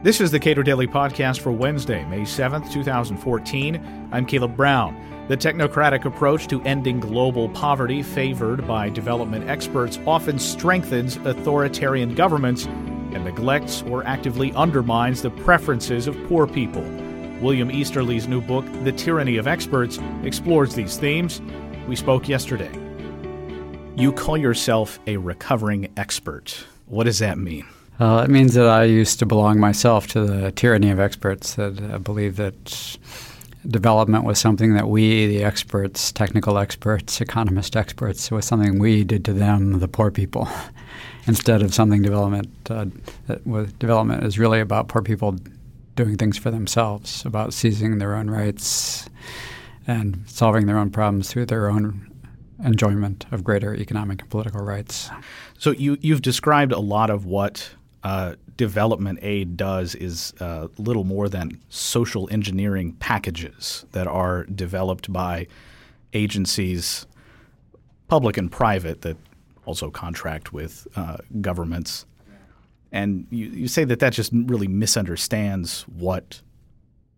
This is the Cato Daily Podcast for Wednesday, May 7th, 2014. I'm Caleb Brown. The technocratic approach to ending global poverty favored by development experts often strengthens authoritarian governments and neglects or actively undermines the preferences of poor people. William Easterly's new book, The Tyranny of Experts, explores these themes. We spoke yesterday. You call yourself a recovering expert. What does that mean? Uh, it means that I used to belong myself to the tyranny of experts, that I believe that development was something that we, the experts, technical experts, economist experts, was something we did to them, the poor people, instead of something development uh, that was, development is really about poor people doing things for themselves, about seizing their own rights and solving their own problems through their own enjoyment of greater economic and political rights. So you you've described a lot of what uh, development aid does is uh, little more than social engineering packages that are developed by agencies, public and private, that also contract with uh, governments. And you, you say that that just really misunderstands what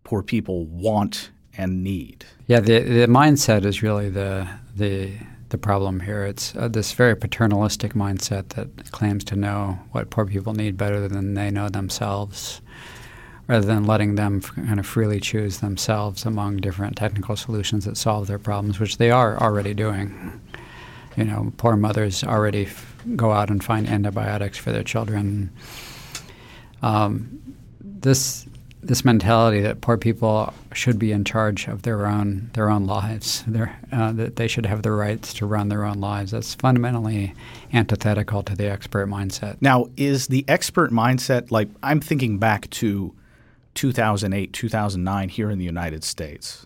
poor people want and need. Yeah, the, the mindset is really the the the problem here. It's uh, this very paternalistic mindset that claims to know what poor people need better than they know themselves, rather than letting them kind of freely choose themselves among different technical solutions that solve their problems, which they are already doing. You know, poor mothers already f- go out and find antibiotics for their children. Um, this this mentality that poor people should be in charge of their own their own lives, their, uh, that they should have the rights to run their own lives. That's fundamentally antithetical to the expert mindset. Now, is the expert mindset like I'm thinking back to 2008, 2009 here in the United States,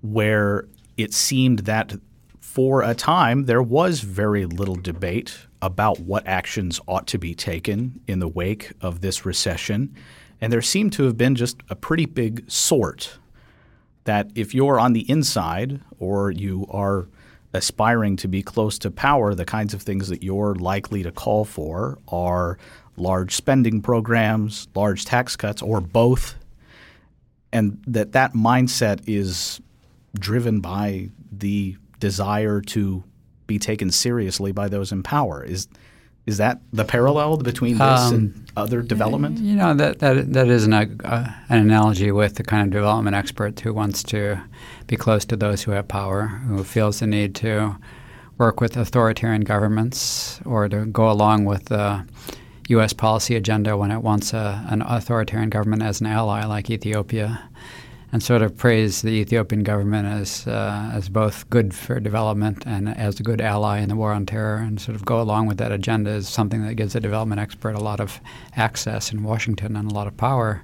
where it seemed that for a time there was very little debate about what actions ought to be taken in the wake of this recession and there seemed to have been just a pretty big sort that if you're on the inside or you are aspiring to be close to power, the kinds of things that you're likely to call for are large spending programs, large tax cuts, or both. And that that mindset is driven by the desire to be taken seriously by those in power. Is is that the parallel between this um, and other development? You know that that that is an, uh, an analogy with the kind of development expert who wants to be close to those who have power, who feels the need to work with authoritarian governments or to go along with the U.S. policy agenda when it wants a, an authoritarian government as an ally, like Ethiopia and sort of praise the Ethiopian government as uh, as both good for development and as a good ally in the war on terror, and sort of go along with that agenda is something that gives a development expert a lot of access in Washington and a lot of power.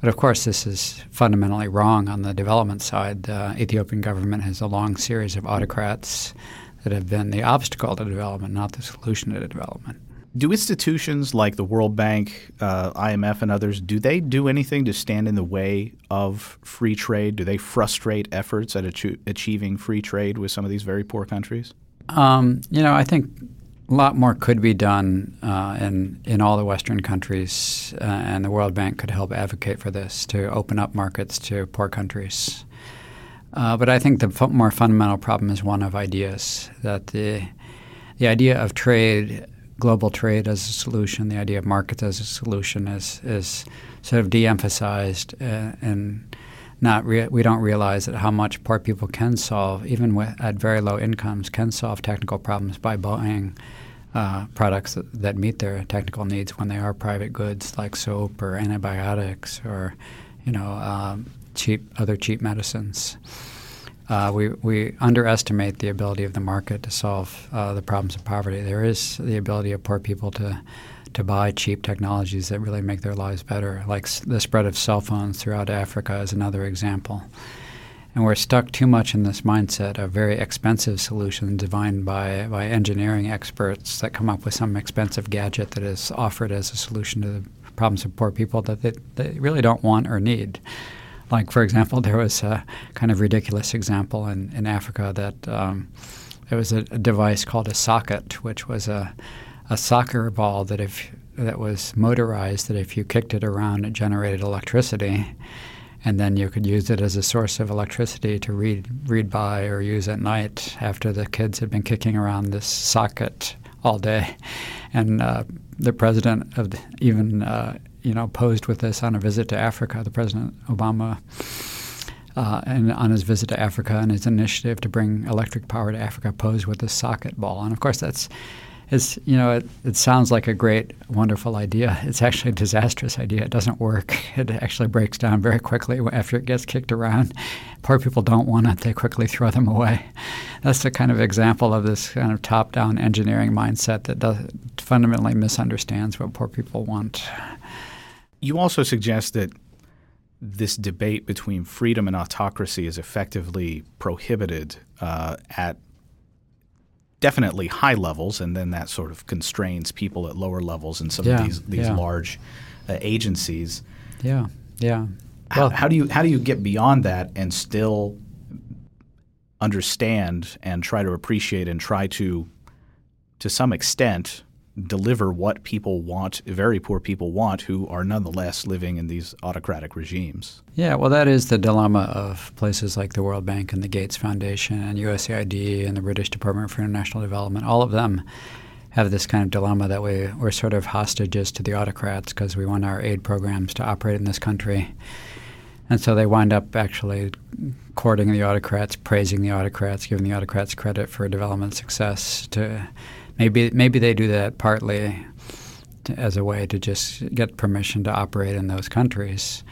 But of course, this is fundamentally wrong on the development side. The Ethiopian government has a long series of autocrats that have been the obstacle to development, not the solution to development do institutions like the World Bank, uh, IMF, and others do they do anything to stand in the way of free trade? Do they frustrate efforts at achi- achieving free trade with some of these very poor countries? Um, you know, I think a lot more could be done uh, in in all the Western countries, uh, and the World Bank could help advocate for this to open up markets to poor countries. Uh, but I think the more fundamental problem is one of ideas that the the idea of trade global trade as a solution, the idea of markets as a solution is is sort of de-emphasized uh, and not we don't realize that how much poor people can solve, even with, at very low incomes, can solve technical problems by buying uh, products that, that, meet their technical needs when they are private goods like soap or antibiotics or you know um, cheap other cheap medicines. Uh, we, we underestimate the ability of the market to solve uh, the problems of poverty. There is the ability of poor people to to buy cheap technologies that really make their lives better, like the spread of cell phones throughout Africa is another example. And we're stuck too much in this mindset of very expensive solutions defined by, by engineering experts that come up with some expensive gadget that is offered as a solution to the problems of poor people that they, they really don't want or need. Like, for example, there was a kind of ridiculous example in, in Africa that um, there was a, a, device called a Soccket, which was a, a soccer ball that if that was motorized that if you kicked it around, it generated electricity, and then you could use it as a source of electricity to read read by or use at night after the kids had been kicking around this Soccket all day. And uh, the president of the, even uh, you know posed with this on a visit to Africa. The President Obama. Uh, and on his visit to Africa and his initiative to bring electric power to Africa, posed with a Soccket ball. And of course, that's it's you know it, it sounds like a great wonderful idea it's actually a disastrous idea it doesn't work it actually breaks down very quickly after it gets kicked around poor people don't want it they quickly throw them away that's the kind of example of this kind of top-down engineering mindset that does, fundamentally misunderstands what poor people want you also suggest that this debate between freedom and autocracy is effectively prohibited uh, at definitely high levels, and then that sort of constrains people at lower levels in some yeah, of these these yeah. large uh, agencies. Yeah, yeah. Well, how, how, do you how do you get beyond that and still understand and try to appreciate and try to to some extent deliver what people want, very poor people want, who are nonetheless living in these autocratic regimes. Yeah, well, that is the dilemma of places like the World Bank and the Gates Foundation and USAID and the British Department for International Development. All of them have this kind of dilemma that we, we're sort of hostages to the autocrats because we want our aid programs to operate in this country. And so they wind up actually courting the autocrats, praising the autocrats, giving the autocrats credit for development success to maybe maybe they do that partly to, as a way to just get permission to operate in those countries.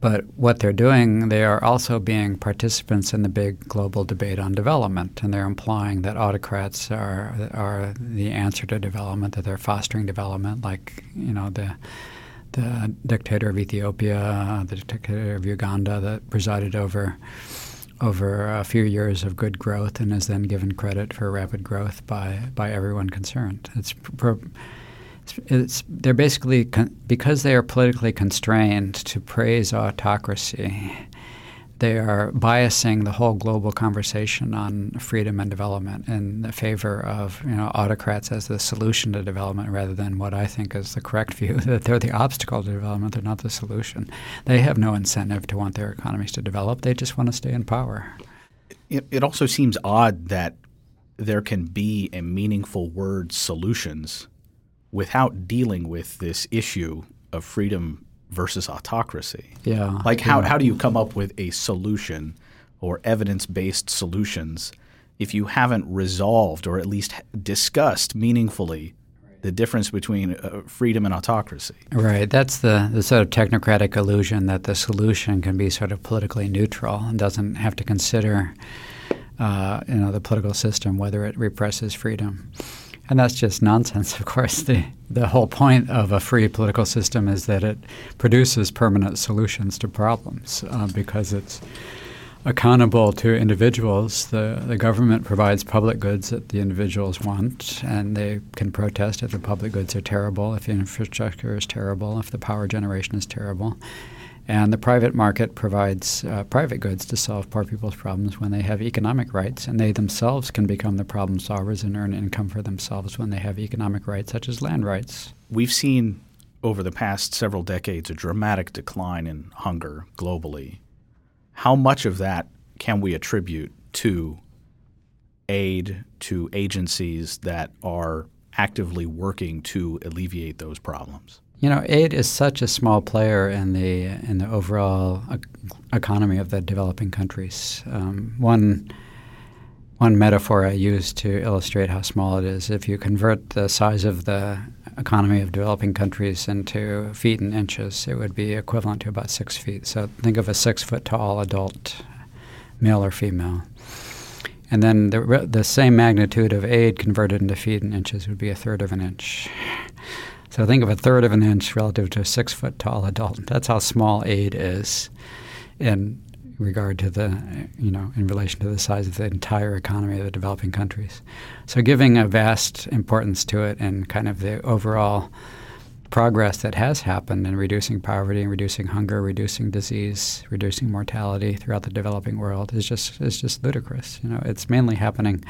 But what they're doing, they are also being participants in the big global debate on development, and they're implying that autocrats are are the answer to development, that they're fostering development, like you know the the dictator of Ethiopia, the dictator of Uganda that presided over over a few years of good growth and is then given credit for rapid growth by, by everyone concerned. It's, it's, they're basically con- because they are politically constrained to praise autocracy they are biasing the whole global conversation on freedom and development in the favor of you know autocrats as the solution to development rather than what I think is the correct view that they're the obstacle to development, they're not the solution. They have no incentive to want their economies to develop. They just want to stay in power. It, it also seems odd that there can be a meaningful word solutions without dealing with this issue of freedom versus autocracy. Yeah. Like how, yeah. how do you come up with a solution or evidence based solutions if you haven't resolved or at least discussed meaningfully the difference between uh, freedom and autocracy? Right. That's the, the sort of technocratic illusion that the solution can be sort of politically neutral and doesn't have to consider uh, you know the political system whether it represses freedom. And that's just nonsense, of course. The, the whole point of a free political system is that it produces permanent solutions to problems uh, because it's accountable to individuals. The, the government provides public goods that the individuals want, and they can protest if the public goods are terrible, if the infrastructure is terrible, if the power generation is terrible. And the private market provides uh, private goods to solve poor people's problems when they have economic rights, and they themselves can become the problem solvers and earn income for themselves when they have economic rights, such as land rights. We've seen over the past several decades a dramatic decline in hunger globally. How much of that can we attribute to aid to agencies that are actively working to alleviate those problems? You know, aid is such a small player in the in the overall economy of the developing countries. Um, one one metaphor I use to illustrate how small it is: if you convert the size of the economy of developing countries into feet and inches, it would be equivalent to about six feet. So think of a six foot tall adult, male or female. And then the, the same magnitude of aid converted into feet and inches would be a third of an inch. So think of a third of an inch relative to a six foot tall adult. That's how small aid is in regard to the, you know, in relation to the size of the entire economy of the developing countries. So giving a vast importance to it and kind of the overall progress that has happened in reducing poverty and reducing hunger, reducing disease, reducing mortality throughout the developing world is just is just ludicrous. You know, it's mainly happening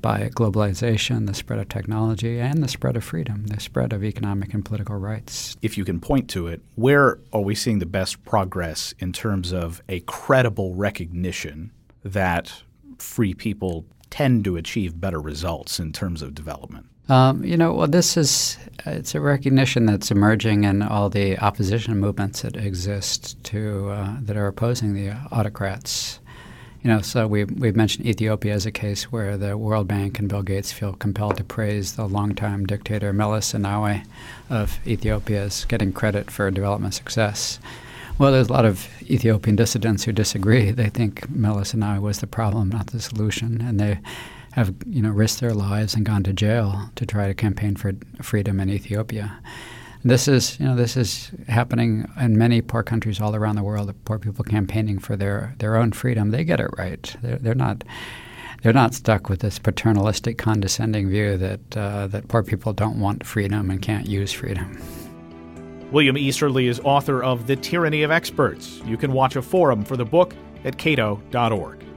by globalization, the spread of technology, and the spread of freedom, the spread of economic and political rights. If you can point to it, where are we seeing the best progress in terms of a credible recognition that free people tend to achieve better results in terms of development? Um, you know, well, this is it's a recognition that's emerging in all the opposition movements that exist to uh, that are opposing the autocrats. You know, so we we've mentioned Ethiopia as a case where the World Bank and Bill Gates feel compelled to praise the longtime dictator Meles Zenawi of Ethiopia as getting credit for development success. Well, there's a lot of Ethiopian dissidents who disagree. They think Meles Zenawi was the problem, not the solution, and they have you know risked their lives and gone to jail to try to campaign for freedom in Ethiopia. This is you know this is happening in many poor countries all around the world. Poor people campaigning for their their own freedom. They get it right. They're, they're not. They're not stuck with this paternalistic, condescending view that uh, that poor people don't want freedom and can't use freedom. William Easterly is author of The Tyranny of Experts. You can watch a forum for the book at cato.org.